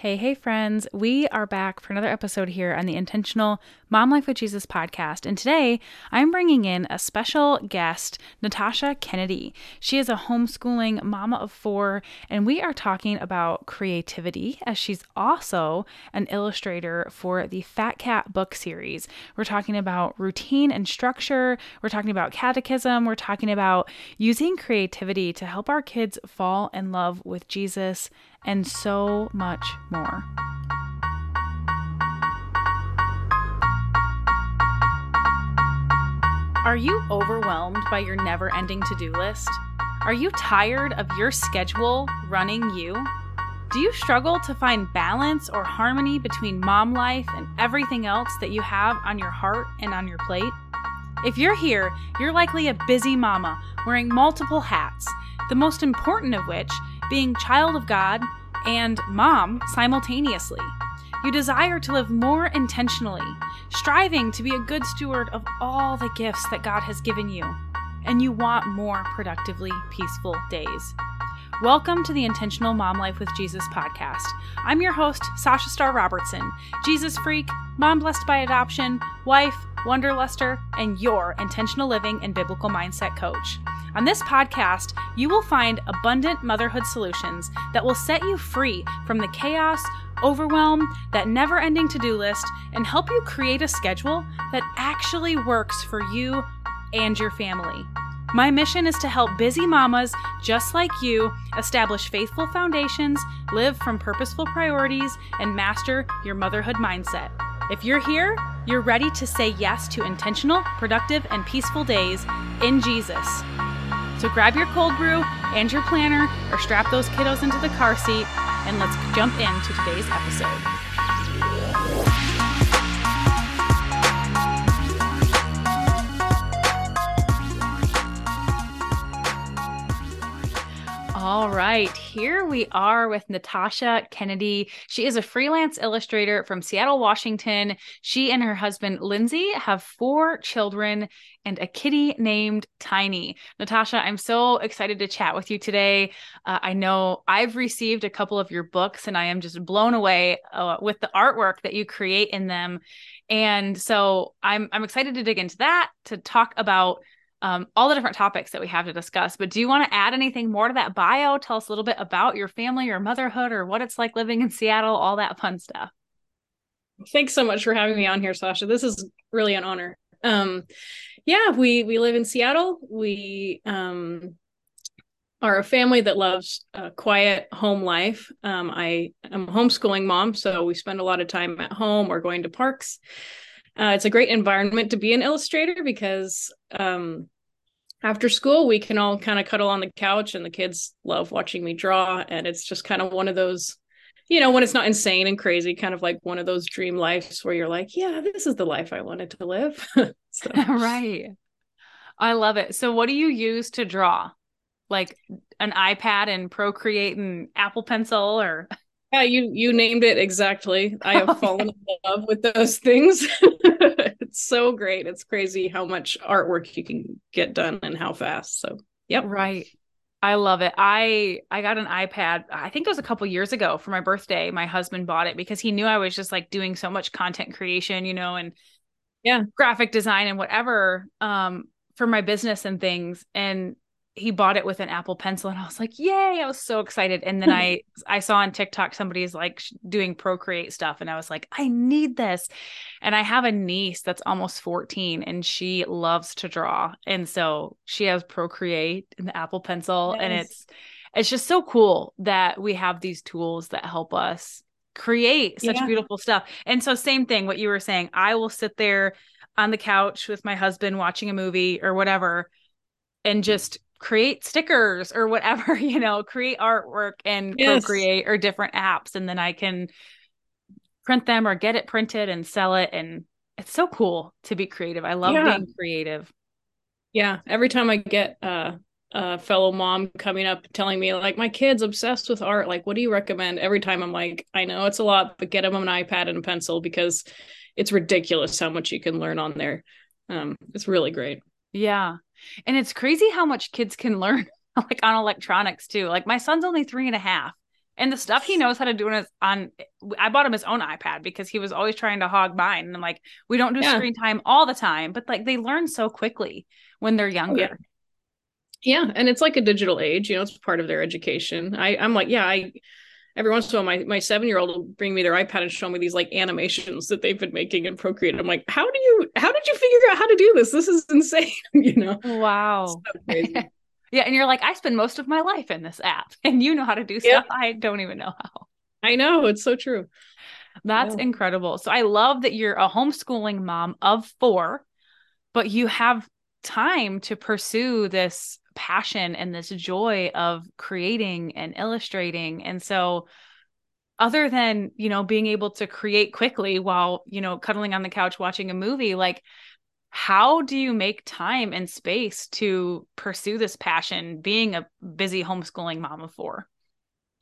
Hey, hey, friends. We are back for another episode here on the Intentional Mom Life with Jesus podcast. And today I'm bringing in a special guest, Natasha Kennedy. She is a homeschooling mama of four, and we are talking about creativity as she's also an illustrator for the Fat Cat book series. We're talking about routine and structure, we're talking about catechism, we're talking about using creativity to help our kids fall in love with Jesus and so much more. Are you overwhelmed by your never ending to do list? Are you tired of your schedule running you? Do you struggle to find balance or harmony between mom life and everything else that you have on your heart and on your plate? If you're here, you're likely a busy mama wearing multiple hats, the most important of which being child of God and mom simultaneously. You desire to live more intentionally, striving to be a good steward of all the gifts that God has given you, and you want more productively peaceful days. Welcome to the Intentional Mom Life with Jesus podcast. I'm your host, Sasha Starr Robertson, Jesus freak, mom blessed by adoption, wife, Wonderluster, and your intentional living and biblical mindset coach. On this podcast, you will find abundant motherhood solutions that will set you free from the chaos, overwhelm, that never ending to do list, and help you create a schedule that actually works for you and your family. My mission is to help busy mamas just like you establish faithful foundations, live from purposeful priorities, and master your motherhood mindset. If you're here, you're ready to say yes to intentional, productive, and peaceful days in Jesus. So grab your cold brew and your planner or strap those kiddos into the car seat and let's jump into today's episode. All right, here we are with Natasha Kennedy. She is a freelance illustrator from Seattle, Washington. She and her husband, Lindsay, have four children and a kitty named Tiny. Natasha, I'm so excited to chat with you today. Uh, I know I've received a couple of your books and I am just blown away uh, with the artwork that you create in them. And so I'm I'm excited to dig into that to talk about um, all the different topics that we have to discuss. But do you want to add anything more to that bio? Tell us a little bit about your family or motherhood or what it's like living in Seattle, all that fun stuff. Thanks so much for having me on here, Sasha. This is really an honor. Um, yeah, we we live in Seattle. We um, are a family that loves a quiet home life. Um, I am a homeschooling mom, so we spend a lot of time at home or going to parks. Uh, it's a great environment to be an illustrator because um, after school we can all kind of cuddle on the couch and the kids love watching me draw. And it's just kind of one of those you know when it's not insane and crazy kind of like one of those dream lives where you're like yeah this is the life i wanted to live. Right. I love it. So what do you use to draw? Like an ipad and procreate and apple pencil or yeah you you named it exactly i have okay. fallen in love with those things it's so great. It's crazy how much artwork you can get done and how fast. So, yep. Right. I love it. I I got an iPad. I think it was a couple years ago for my birthday. My husband bought it because he knew I was just like doing so much content creation, you know, and yeah, graphic design and whatever um for my business and things. And he bought it with an Apple Pencil, and I was like, "Yay!" I was so excited. And then I I saw on TikTok somebody's like doing Procreate stuff, and I was like, "I need this." And I have a niece that's almost fourteen, and she loves to draw, and so she has Procreate and the Apple Pencil, and it's it's just so cool that we have these tools that help us create such yeah. beautiful stuff. And so, same thing, what you were saying, I will sit there on the couch with my husband watching a movie or whatever and mm-hmm. just create stickers or whatever, you know, create artwork and yes. Procreate or different apps. And then I can print them or get it printed and sell it. And it's so cool to be creative. I love yeah. being creative. Yeah. Every time I get uh, a fellow mom coming up telling me like my kid's obsessed with art like what do you recommend every time i'm like i know it's a lot but get them an ipad and a pencil because it's ridiculous how much you can learn on there um, it's really great yeah and it's crazy how much kids can learn like on electronics too. Like my son's only three and a half And the stuff he knows how to do on his on I bought him his own iPad because he was always trying to hog mine. And I'm like, we don't do yeah. screen time all the time, but like they learn so quickly when they're younger. Oh, yeah. yeah. And it's like a digital age, you know, it's part of their education. I, I'm like, yeah, I every once in a while my, my seven year old will bring me their ipad and show me these like animations that they've been making in procreate. I'm like how do you how did you figure out how to do this? This is insane you know? Wow. So yeah and you're like i spend most of my life in this app and you know how to do stuff i don't even know how. I know it's so true. That's incredible. So i love that you're a homeschooling mom of four but you have time to pursue this passion and this joy of creating and illustrating. And so other than, you know, being able to create quickly while, you know, cuddling on the couch watching a movie, like how do you make time and space to pursue this passion being a busy homeschooling mom of four?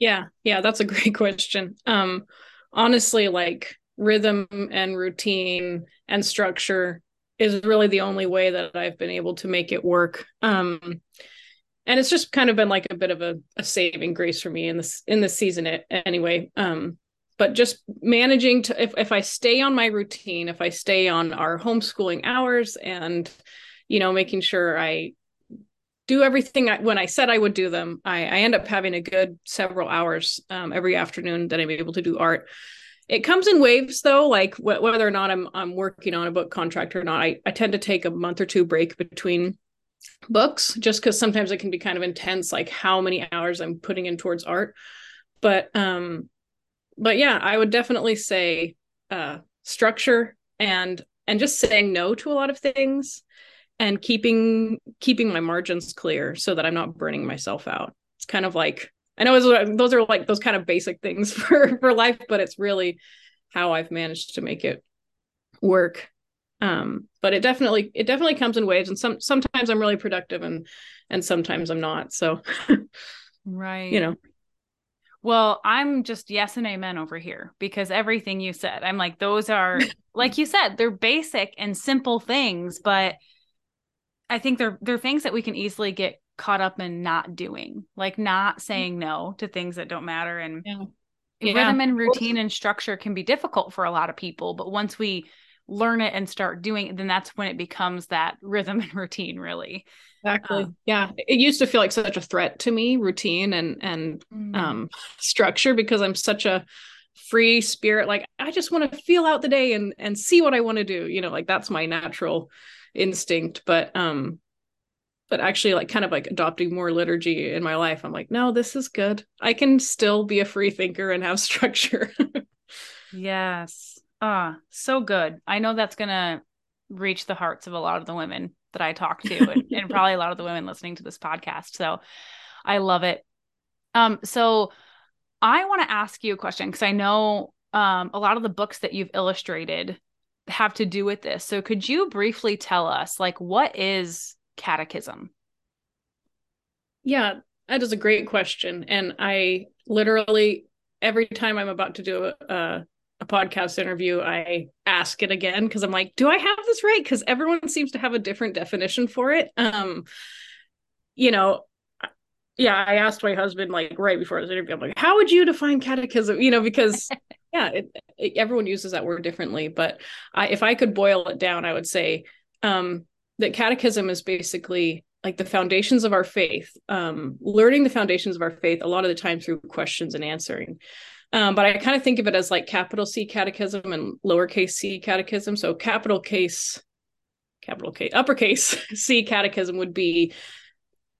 Yeah, yeah, that's a great question. Um honestly like rhythm and routine and structure is really the only way that I've been able to make it work. Um, and it's just kind of been like a bit of a, a saving grace for me in this in this season it, anyway. Um, but just managing to if, if I stay on my routine, if I stay on our homeschooling hours and you know, making sure I do everything I, when I said I would do them, I, I end up having a good several hours um, every afternoon that I'm able to do art. It comes in waves though, like wh- whether or not I'm I'm working on a book contract or not. I, I tend to take a month or two break between books just because sometimes it can be kind of intense, like how many hours I'm putting in towards art. But um, but yeah, I would definitely say uh structure and and just saying no to a lot of things and keeping keeping my margins clear so that I'm not burning myself out. It's kind of like I know those are like those kind of basic things for for life, but it's really how I've managed to make it work. Um, but it definitely it definitely comes in waves, and some sometimes I'm really productive, and and sometimes I'm not. So, right, you know. Well, I'm just yes and amen over here because everything you said, I'm like those are like you said, they're basic and simple things, but I think they're they're things that we can easily get caught up in not doing, like not saying no to things that don't matter. And yeah. Yeah. rhythm and routine and structure can be difficult for a lot of people. But once we learn it and start doing it, then that's when it becomes that rhythm and routine, really. Exactly. Um, yeah. It used to feel like such a threat to me, routine and and mm. um structure because I'm such a free spirit. Like I just want to feel out the day and and see what I want to do. You know, like that's my natural instinct. But um but actually like kind of like adopting more liturgy in my life i'm like no this is good. I can still be a free thinker and have structure. Yes. Ah so good. I know that's gonna reach the hearts of a lot of the women that i talk to and, and probably a lot of the women listening to this podcast so i love it. Um so i want to ask you a question because i know um a lot of the books that you've illustrated have to do with this. So could you briefly tell us like what is catechism? Yeah, that is a great question. And I literally, every time I'm about to do a, a podcast interview, I ask it again because I'm like, do I have this right? Because everyone seems to have a different definition for it. Um, you know, yeah, I asked my husband like right before this interview, I'm like, how would you define catechism? You know, because yeah, it, it, everyone uses that word differently. But I, if I could boil it down, I would say um, that catechism is basically like the foundations of our faith um, learning the foundations of our faith a lot of the time through questions and answering. Um, but i kind of think of it as like capital c catechism and lowercase c catechism. So capital case capital k uppercase c catechism would be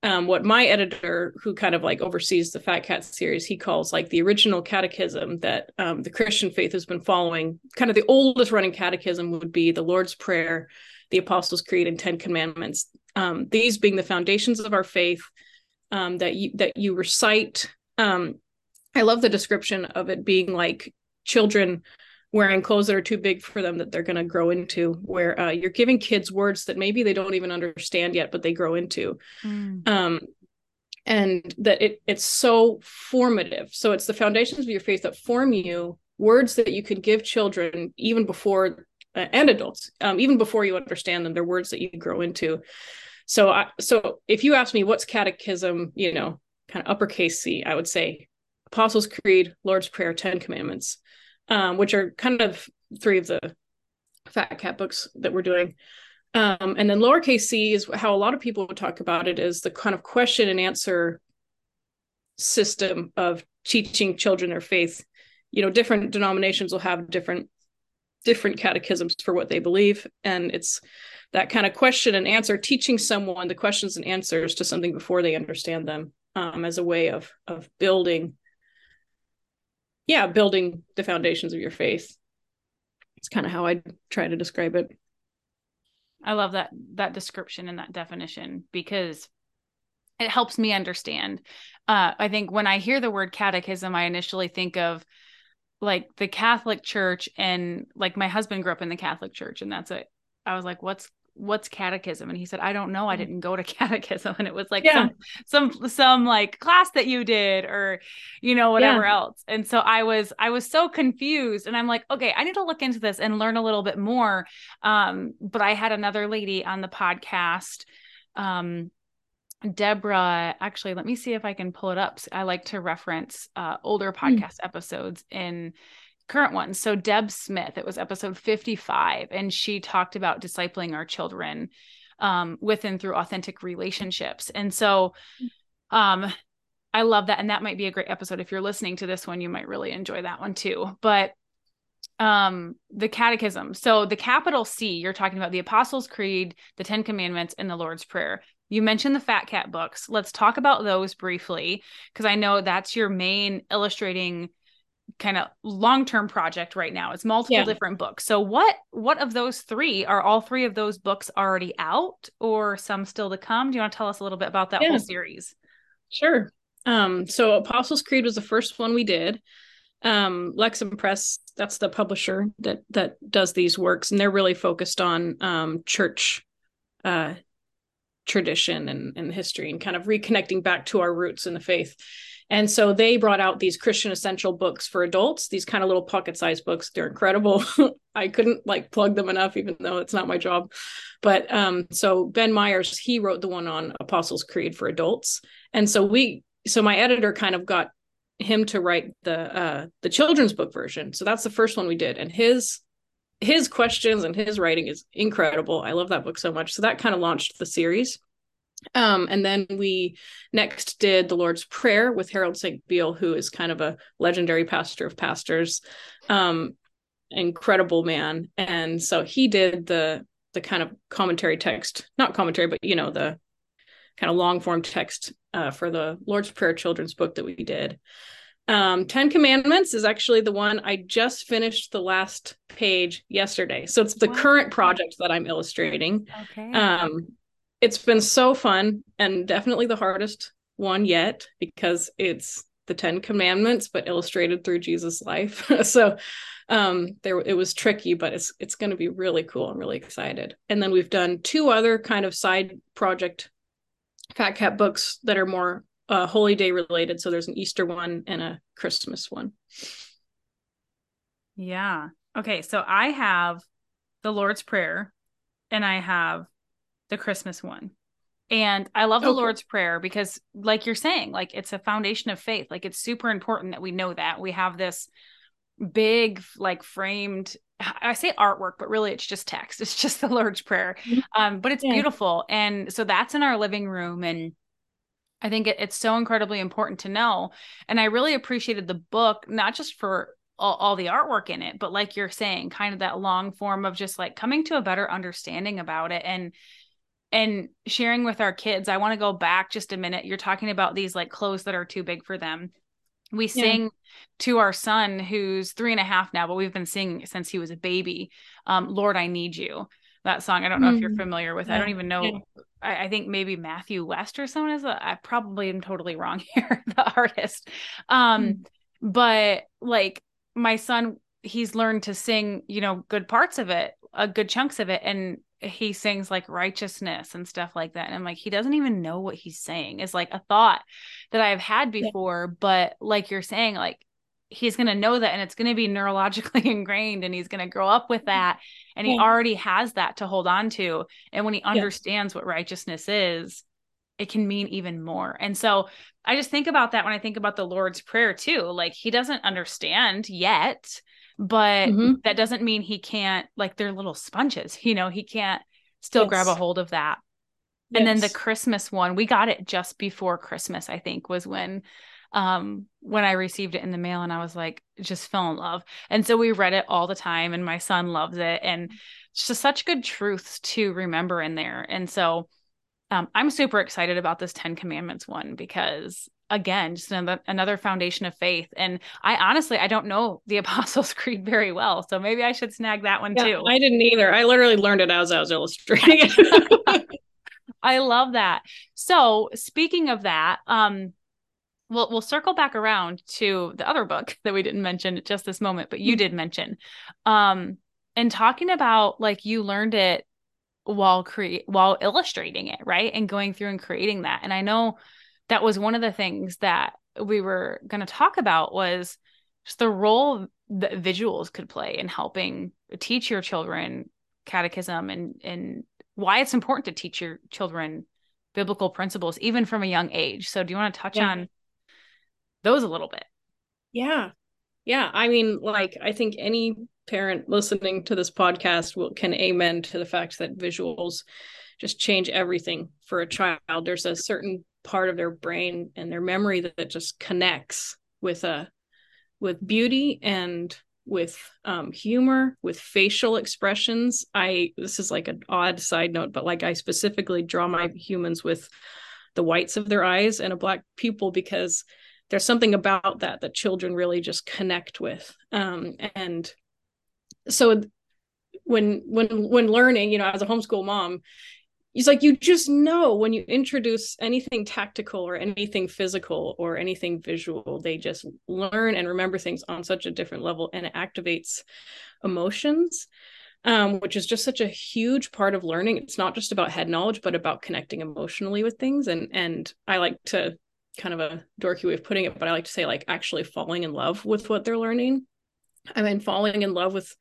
um, what my editor who kind of like oversees the fat cat series he calls like the original catechism that um, the christian faith has been following. Kind of the oldest running catechism would be the lord's prayer the Apostles' Creed and Ten Commandments. Um, these being the foundations of our faith um, that you that you recite. Um, I love the description of it being like children wearing clothes that are too big for them that they're going to grow into where uh, you're giving kids words that maybe they don't even understand yet but they grow into mm. um, and that it it's so formative so it's the foundations of your faith that form you words that you can give children even before and adults um, even before you understand them they're words that you grow into so I, so if you ask me what's catechism you know kind of uppercase c i would say Apostles' Creed, Lord's Prayer, Ten Commandments, um, which are kind of three of the Fat Cat books that we're doing. Um, and then lowercase c is how a lot of people would talk about it is the kind of question and answer system of teaching children their faith. You know, different denominations will have different different catechisms for what they believe, and it's that kind of question and answer, teaching someone the questions and answers to something before they understand them, um, as a way of of building, yeah, building the foundations of your faith. It's kind of how I try to describe it. I love that that description and that definition because it helps me understand. Uh, I think when I hear the word catechism, I initially think of like the Catholic Church, and like my husband grew up in the Catholic Church, and that's it. I was like, "What's what's catechism and he said i don't know i mm. didn't go to catechism and it was like yeah. some some some like class that you did or you know whatever yeah. else and so i was i was so confused and i'm like okay i need to look into this and learn a little bit more um but i had another lady on the podcast um Deborah, actually, let me see if I can pull it up. I like to reference uh, older hmm. podcast mm. episodes in current ones. So Deb Smith, it was episode 55, and she talked about discipling our children um, with and through authentic relationships. And so um, I love that. And that might be a great episode. If you're listening to this one, you might really enjoy that one too. But um the catechism so the capital c you're talking about the apostles creed the 10 commandments and the lord's prayer you mentioned the fat cat books. Let's talk about those briefly because i know that's your main illustrating kind of long-term project right now. It's multiple yeah. different books. So what what of those three are all three of those books already out or some still to come? Do you want to tell us a little bit about that yeah. whole series? Sure. Um so apostles creed was the first one we did. Um lexham press that's the publisher that that does these works and they're really focused on um church uh tradition and, and history and kind of reconnecting back to our roots in the faith and so they brought out these Christian essential books for adults, these kind of little pocket sized books. They're incredible. I couldn't like plug them enough, even though it's not my job. But um, so Ben Myers, he wrote the one on Apostles' Creed for adults. And so we, so my editor kind of got him to write the uh the children's book version. So that's the first one we did. And his his questions and his writing is incredible. I love that book so much. So that kind of launched the series. Um, and then we next did the Lord's Prayer with Harold Senkbeil, who is kind of a legendary pastor of pastors, um, incredible man. And so he did the the kind of commentary text, not commentary, but you know the kind of long form text uh, for the Lord's Prayer children's book that we did. Um, Ten Commandments is actually the one I just finished the last page yesterday. So it's the wow. current project that I'm illustrating. Okay. Um, it's been so fun and definitely the hardest one yet because it's the 10 commandments but illustrated through Jesus life. so um there it was tricky but it's it's going to be really cool. I'm really excited. And then we've done two other kind of side project Fat Cat books that are more uh, holy day related. So there's an Easter one and a Christmas one. Yeah. Okay, so I have the Lord's Prayer and I have the Christmas one. And I love the okay. Lord's Prayer because, like you're saying, like it's a foundation of faith. Like it's super important that we know that. We have this big, like framed, I say artwork, but really it's just text. It's just the Lord's Prayer. Mm-hmm. Um, but it's yeah. beautiful. And so that's in our living room. And I think it, it's so incredibly important to know. And I really appreciated the book, not just for all, all, the artwork in it, but like you're saying, kind of that long form of just like coming to a better understanding about it. And and sharing with our kids. I want to go back just a minute. You're talking about these like clothes that are too big for them. We yeah. sing to our son who's three and a half now, but we've been singing since he was a baby. Um, Lord, I need you. That song. I don't know mm-hmm. if you're mm-hmm. familiar with. Yeah. I don't even know. Yeah. I, I, think maybe Matthew West or someone is. A, I probably am totally wrong here. the artist, um, mm-hmm. but like my son, he's learned to sing. You know, good parts of it, a uh, good chunks of it, and he sings like righteousness and stuff like that. And I'm like, he doesn't even know what he's saying. Is like a thought that I've had before. Yeah. But like you're saying, like he's going to know that and it's going to be neurologically ingrained and he's going to grow up with that. And yeah. he already has that to hold on to. And when he understands yeah. what righteousness is, it can mean even more. And so I just think about that when I think about the Lord's Prayer too. Like he doesn't understand yet, but mm-hmm. that doesn't mean he can't, like they're little sponges, you know, he can't still yes. grab a hold of that. Yes. And then the Christmas one, we got it just before Christmas, I think, was when um when I received it in the mail and I was like just fell in love. And so we read it all the time and my son loves it and it's just such good truths to remember in there. And so um, I'm super excited about this 10 commandments one because again just another another foundation of faith. And i honestly i don't know the apostles creed very well so maybe i should snag that one yeah, too. I didn't either. I literally learned it as i was illustrating it. I love that. So speaking of that um we'll we'll circle back around to the other book that we didn't mention at just this moment but you mm-hmm. did mention um and talking about like you learned it while create while illustrating it right and going through and creating that and i know that was one of the things that we were going to talk about was just the role that visuals could play in helping teach your children catechism and and why it's important to teach your children biblical principles even from a young age so do you want to touch yeah. on those a little bit yeah yeah i mean like i think any parent listening to this podcast will can amen to the fact that visuals just change everything for a child. There's a certain part of their brain and their memory that, that just connects with a with beauty and with um, humor, with facial expressions. I this is like an odd side note, but like I specifically draw my humans with the whites of their eyes and a black pupil because there's something about that that children really just connect with. Um, and so when when when learning you know as a homeschool mom it's like you just know when you introduce anything tactical or anything physical or anything visual they just learn and remember things on such a different level and it activates emotions um, which is just such a huge part of learning it's not just about head knowledge but about connecting emotionally with things and and i like to kind of a dorky way of putting it but i like to say like actually falling in love with what they're learning i mean falling in love with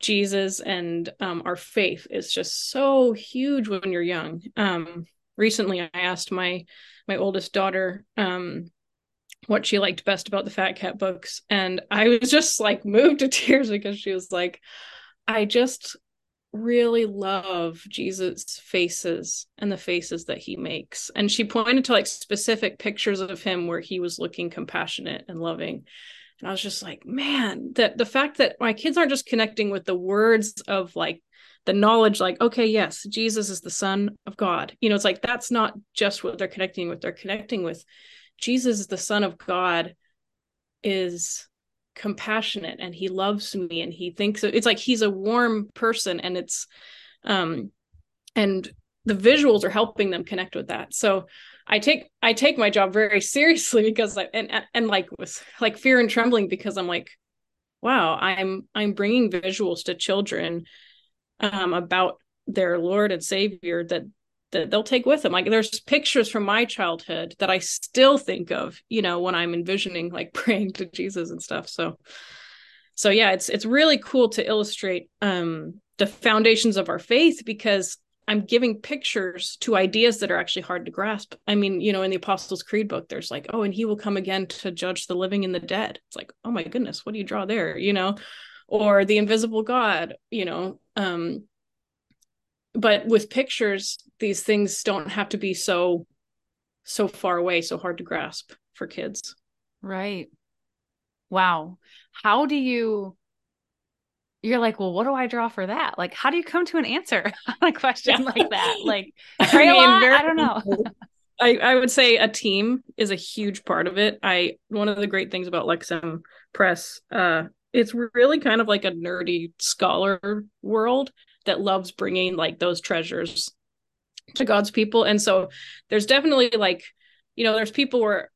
Jesus and um, our faith is just so huge when you're young. Um, recently, I asked my my oldest daughter um, what she liked best about the Fat Cat books, and I was just like moved to tears because she was like, "I just really love Jesus' faces and the faces that he makes." And she pointed to like specific pictures of him where he was looking compassionate and loving and I was just like, man, that the fact that my kids aren't just connecting with the words of like the knowledge, like, okay, yes, Jesus is the Son of God. You know, it's like that's not just what they're connecting with. They're connecting with Jesus is the Son of God, is compassionate and he loves me and he thinks it's like he's a warm person and it's um and the visuals are helping them connect with that. So I take I take my job very seriously because I and and like with like fear and trembling because I'm like, wow, I'm I'm bringing visuals to children um, about their Lord and Savior that that they'll take with them. Like there's pictures from my childhood that I still think of, you know, when I'm envisioning like praying to Jesus and stuff. So so yeah, it's it's really cool to illustrate um the foundations of our faith because I'm giving pictures to ideas that are actually hard to grasp. I mean, you know, in the Apostles' Creed book, there's like, oh, and he will come again to judge the living and the dead. It's like, oh my goodness, what do you draw there? You know, or the invisible God, you know. Um, but with pictures, these things don't have to be so so far away, so hard to grasp for kids. Right. Wow. How do you you're like, well, what do I draw for that? Like, how do you come to an answer on a question yeah. like that? Like, I, mean, lot? I don't know. I, I would say a team is a huge part of it. I one of the great things about Lexham Press, uh, it's really kind of like a nerdy scholar world that loves bringing like those treasures to God's people. And so there's definitely like, you know, there's people where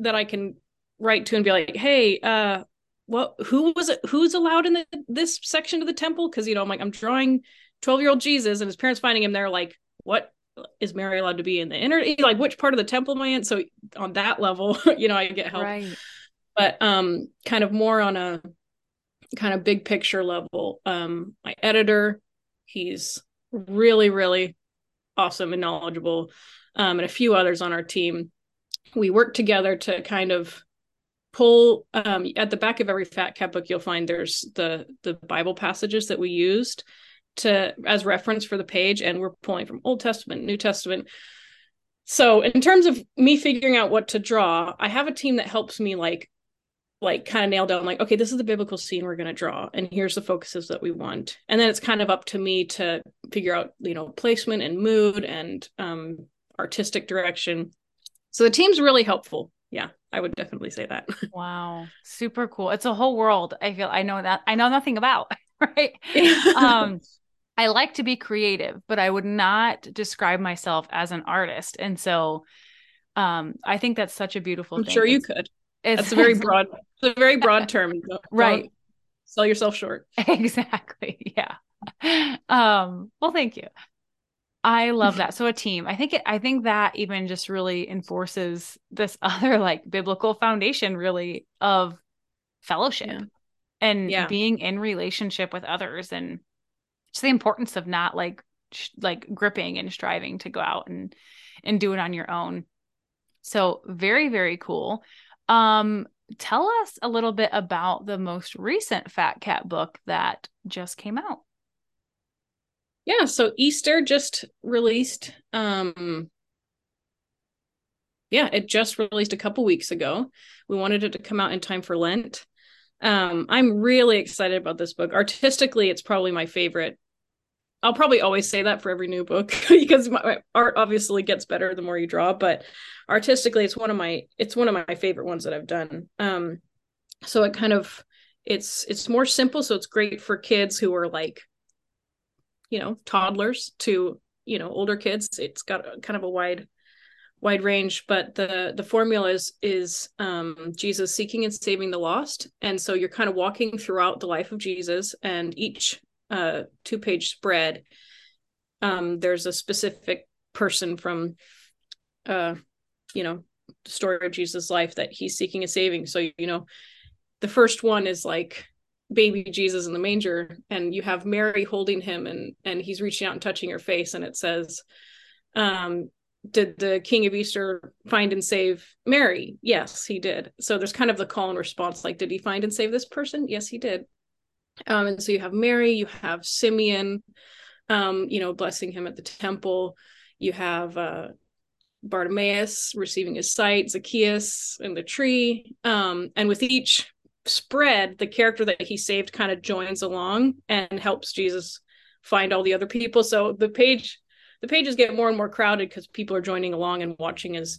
that I can write to and be like, hey, uh, what who was it who's allowed in the, this section of the temple because you know i'm like i'm drawing 12 year old jesus and his parents finding him there like what is mary allowed to be in the inner like which part of the temple am i in so on that level you know i get help right. but um kind of more on a kind of big picture level um my editor he's really really awesome and knowledgeable um, and a few others on our team. We work together to kind of pull um, at the back of every fat cat book you'll find there's the the bible passages that we used to as reference for the page and we're pulling from old testament new testament so in terms of me figuring out what to draw i have a team that helps me like like kind of nail down like okay this is the biblical scene we're going to draw and here's the focuses that we want. And then it's kind of up to me to figure out you know placement and mood and um artistic direction. So the team's really helpful. Yeah i would definitely say that. Wow. Super cool. It's a whole world. I feel i know that i know nothing about right? Um i like to be creative but i would not describe myself as an artist. And so um i think that's such a beautiful i'm thing. sure you It's- could. it's that's a very broad it's a very broad term Don't- Right. don't sell yourself short. Exactly yeah. Um well thank you. I love that. So a team. I think it i think that even just really enforces this other like biblical foundation really of fellowship Yeah. and Yeah. being in relationship with others and just the importance of not like sh- like gripping and striving to go out and and do it on your own. So very very cool. Um tell us a little bit about the most recent fat cat book that just came out. Yeah so easter just released um yeah it just released a couple weeks ago. We wanted it to come out in time for lent. Um i'm really excited about this book. Artistically it's probably my favorite i'll probably always say that for every new book because my, my art obviously gets better the more you draw but artistically it's one of my it's one of my favorite ones that i've done. Um so it kind of it's it's more simple so it's great for kids who are like you know toddlers to you know older kids. It's got a, kind of a wide wide range but the the formula is is um jesus seeking and saving the lost. And so you're kind of walking throughout the life of jesus and each uh two page spread um there's a specific person from uh you know the story of jesus life that he's seeking a saving so you know the first one is like baby Jesus in the manger and you have Mary holding him and and he's reaching out and touching her face and it says um did the king of Easter find and save Mary? Yes, he did. So there's kind of the call and response like did he find and save this person? Yes, he did. Um and so you have Mary, you have Simeon um you know blessing him at the temple. You have uh Bartimaeus receiving his sight, Zacchaeus in the tree. Um, and with each spread, the character that he saved kind of joins along and helps Jesus find all the other people. So the page, the pages get more and more crowded because people are joining along and watching as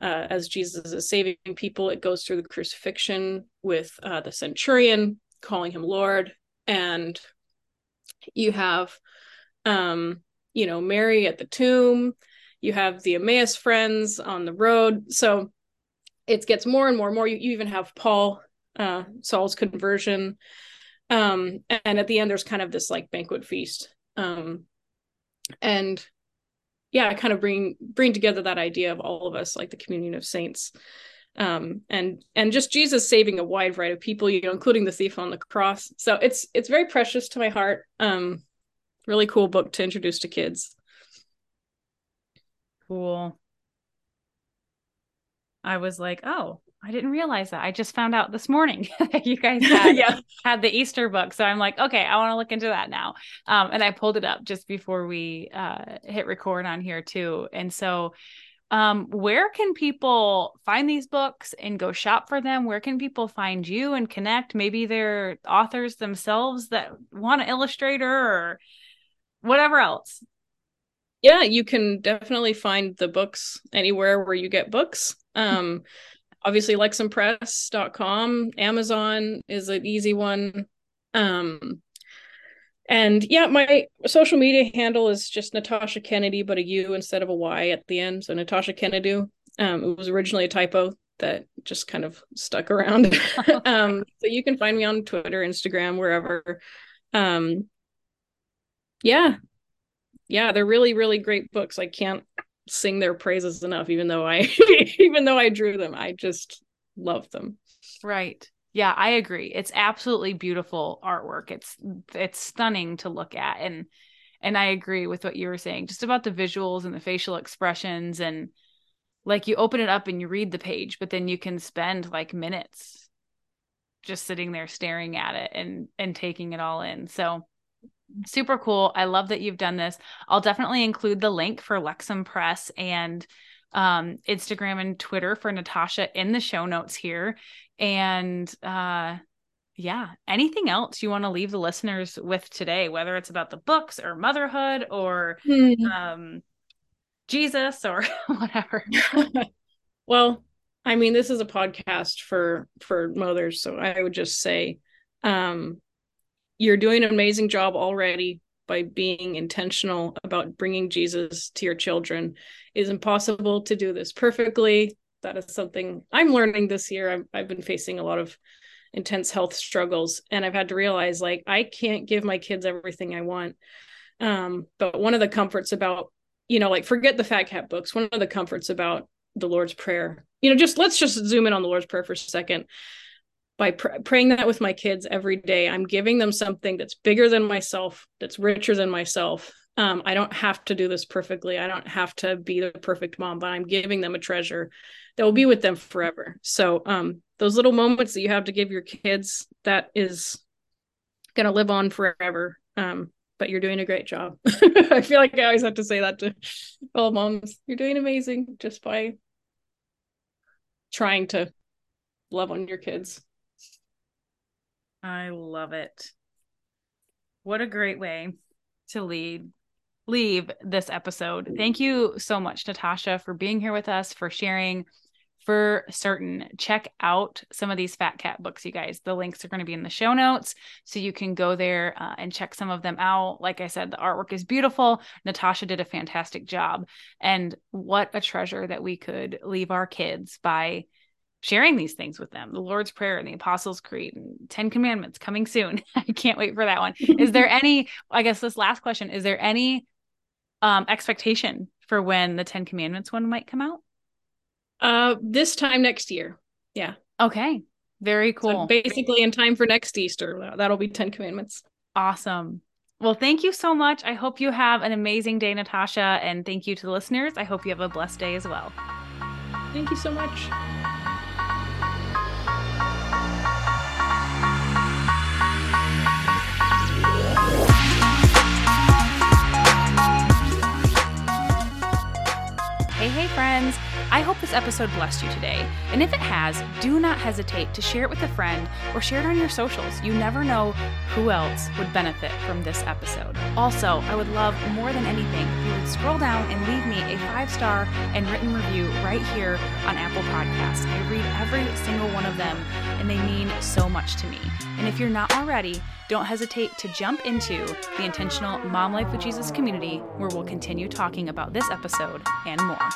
uh, as Jesus is saving people. It goes through the crucifixion with uh, the centurion calling him Lord, and you have, um, you know, Mary at the tomb. You have the Emmaus friends on the road. So it gets more and more and more. You, you even have Paul, uh, Saul's conversion. Um, and at the end, there's kind of this like banquet feast. Um, and yeah, kind of bring bring together that idea of all of us, like the communion of saints. Um, and and just Jesus saving a wide variety of people, you know, including the thief on the cross. So it's it's very precious to my heart. Um, really cool book to introduce to kids. Cool. I was like, oh, I didn't realize that. I just found out this morning that you guys had, yeah. had the Easter book. So I'm like, okay, I want to look into that now. Um, and I pulled it up just before we uh, hit record on here too. And so, um, where can people find these books and go shop for them? Where can people find you and connect? Maybe they're authors themselves that want an illustrator or whatever else. yeah you can definitely find the books anywhere where you get books um obviously lexhampress.com amazon is an easy one um and yeah my social media handle is just natasha kennedy but a u instead of a y at the end. So natasha kennedy um it was originally a typo that just kind of stuck around. Um so you can find me on twitter instagram wherever. Um yeah. Yeah they're really really great books. I can't sing their praises enough even though i even though i drew them. I just love them. Right. Yeah, I agree. It's absolutely beautiful artwork. It's it's stunning to look at and And I agree with what you were saying, just about the visuals and the facial expressions. And like you open it up and you read the page, but then you can spend like minutes just sitting there staring at it and and taking it all in. So super cool. I love that you've done this. I'll definitely include the link for Lexham Press and um, Instagram and Twitter for Natasha in the show notes here. And uh, yeah, anything else you want to leave the listeners with today, whether it's about the books or motherhood or mm. um, Jesus or whatever? well, I mean, this is a podcast for for mothers, so I would just say um, you're doing an amazing job already by being intentional about bringing Jesus to your children. It is impossible to do this perfectly. That is something I'm learning this year. I've, I've been facing a lot of intense health struggles, and I've had to realize like I can't give my kids everything I want. Um, but one of the comforts about, you know, like forget the fat cat books. One of the comforts about the Lord's Prayer, you know, just let's just zoom in on the Lord's Prayer for a second by pr- praying that with my kids every day i'm giving them something that's bigger than myself that's richer than myself. Um, i don't have to do this perfectly. I don't have to be the perfect mom but i'm giving them a treasure that will be with them forever. So um, those little moments that you have to give your kids that is going to live on forever. Um, but you're doing a great job. I feel like i always have to say that to all moms. You're doing amazing just by trying to love on your kids I love it. What a great way to lead leave this episode. Thank you so much Natasha for being here with us for sharing for certain check out some of these fat cat books you guys the links are going to be in the show notes so you can go there uh, and check some of them out like i said the artwork is beautiful natasha did a fantastic job and what a treasure that we could leave our kids by sharing these things with them the lord's prayer and the apostles creed and 10 commandments coming soon i can't wait for that one is there any i guess this last question is there any um expectation for when the 10 commandments one might come out uh this time next year yeah okay very cool so basically in time for next easter that'll be 10 commandments awesome well, thank you so much. I hope you have an amazing day, Natasha. And thank you to the listeners. I hope you have a blessed day as well. Thank you so much. Friends! I hope this episode blessed you today. And if it has, do not hesitate to share it with a friend or share it on your socials. You never know who else would benefit from this episode. Also, I would love more than anything if you would scroll down and leave me a five star and written review right here on Apple Podcasts. I read every single one of them, and they mean so much to me. And if you're not already, don't hesitate to jump into the intentional Mom Life with Jesus community where we'll continue talking about this episode and more.